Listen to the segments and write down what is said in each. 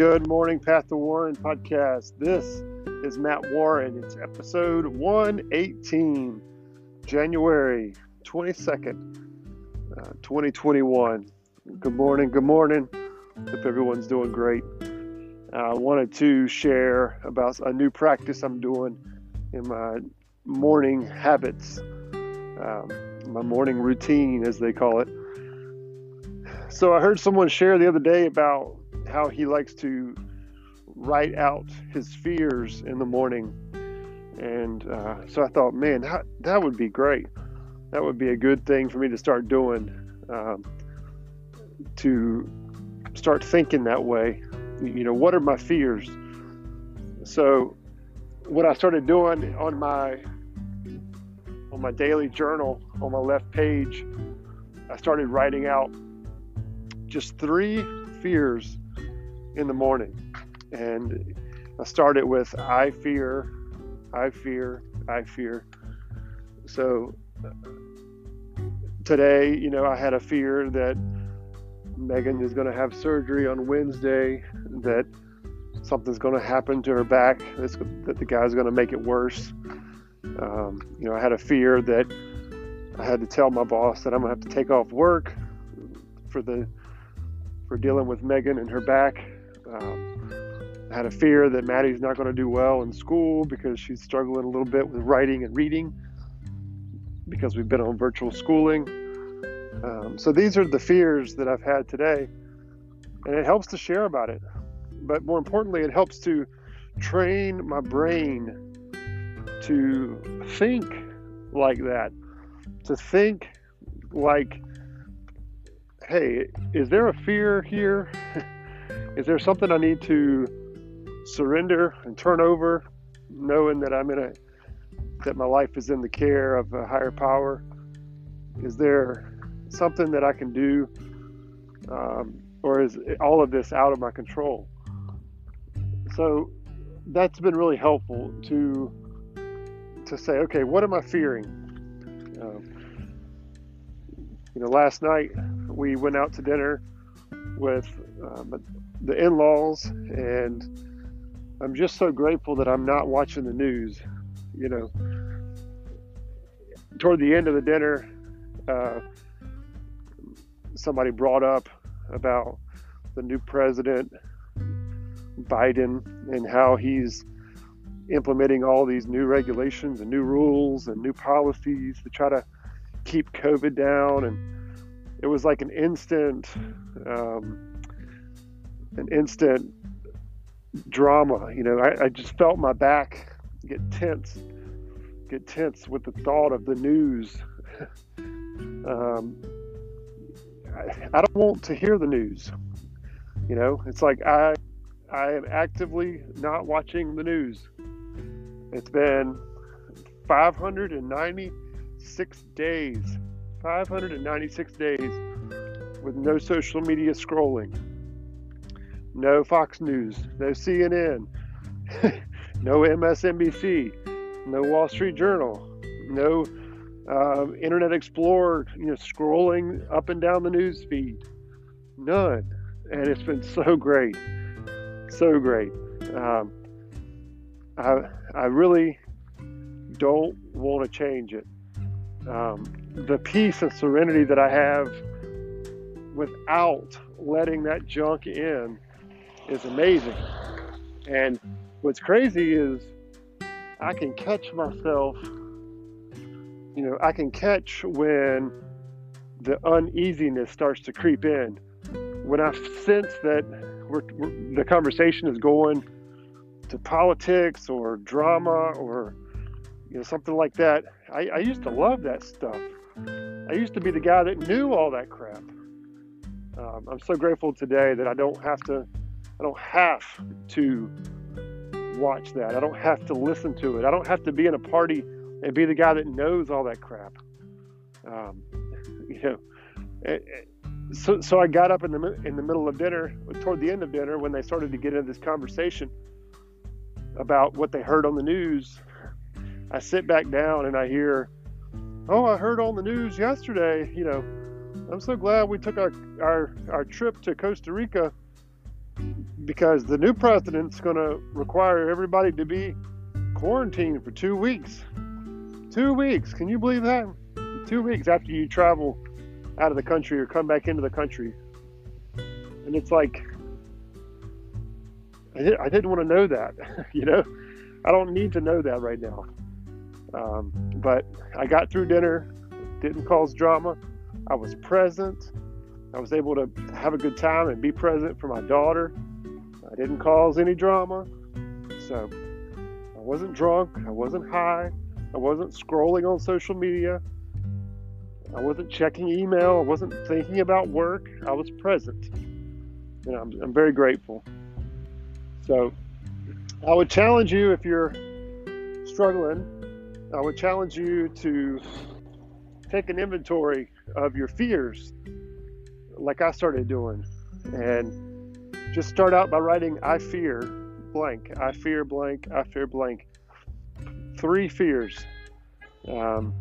Good morning, Path to Warren podcast. This is Matt Warren. It's episode 118, January 22nd, uh, 2021. Good morning. Good morning. Hope everyone's doing great. I wanted to share about a new practice I'm doing in my morning habits, um, my morning routine, as they call it. So I heard someone share the other day about how he likes to write out his fears in the morning. And uh, so I thought, man, that, that would be great. That would be a good thing for me to start doing, um, to start thinking that way. You know, what are my fears? So, what I started doing on my on my daily journal on my left page, I started writing out just three fears in the morning. And I started with I fear, I fear, I fear. So today, you know, I had a fear that Megan is going to have surgery on Wednesday, that something's going to happen to her back, that the guy's going to make it worse. Um, you know, I had a fear that I had to tell my boss that I'm going to have to take off work for the for dealing with Megan and her back um, I had a fear that Maddie's not going to do well in school because she's struggling a little bit with writing and reading because we've been on virtual schooling. Um, so these are the fears that I've had today, and it helps to share about it. But more importantly, it helps to train my brain to think like that, to think like, hey, is there a fear here? Is there something I need to surrender and turn over, knowing that I'm in a that my life is in the care of a higher power? Is there something that I can do, um, or is all of this out of my control? So that's been really helpful to to say, okay, what am I fearing? Um, you know, last night we went out to dinner with um, the in-laws and i'm just so grateful that i'm not watching the news you know. Toward the end of the dinner uh, somebody brought up about the new president biden and how he's implementing all these new regulations and new rules and new policies to try to keep covid down. And it was like an instant um, an instant drama. You know, I, I just felt my back get tense, get tense with the thought of the news. um, I, I don't want to hear the news. You know, it's like I I am actively not watching the news. It's been 596 days, 596 days with no social media scrolling no Fox News, no CNN, no MSNBC, no Wall Street Journal, no uh, Internet Explorer, you know, scrolling up and down the news feed. None. And it's been so great. So great. Um, I, I really don't want to change it. Um, the peace and serenity that I have without letting that junk in is amazing. And what's crazy is I can catch myself, you know, I can catch when the uneasiness starts to creep in. When I sense that we're, we're, the conversation is going to politics or drama or you know something like that, I, I used to love that stuff. I used to be the guy that knew all that crap. Um, I'm so grateful today that I don't have to I don't have to watch that. I don't have to listen to it. I don't have to be in a party and be the guy that knows all that crap. Um, you know, eh, eh, so so I got up in the in the middle of dinner, toward the end of dinner, when they started to get into this conversation about what they heard on the news. I sit back down and I hear, "Oh, I heard on the news yesterday. You know, I'm so glad we took our our our trip to Costa Rica because the new president's going to require everybody to be quarantined for two weeks. Two weeks. Can you believe that? Two weeks after you travel out of the country or come back into the country. And it's like, I, did, didn't want to know that, you know? I don't need to know that right now. Um, but I got through dinner, didn't cause drama. I was present. I was able to have a good time and be present for my daughter. Didn't cause any drama. So I wasn't drunk. I wasn't high. I wasn't scrolling on social media. I wasn't checking email. I wasn't thinking about work. I was present. And I'm, I'm very grateful. So I would challenge you if you're struggling, I would challenge you to take an inventory of your fears, like I started doing, and just start out by writing, I fear blank, I fear blank, I fear blank. Three fears. Um,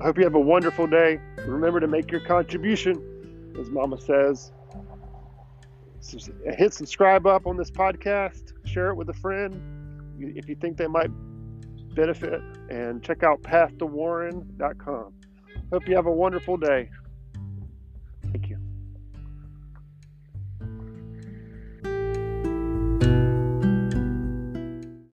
I hope you have a wonderful day. Remember to make your contribution, as Mama says. Hit subscribe up on this podcast, share it with a friend if you think they might benefit, and check out pathtowarren.com. Hope you have a wonderful day.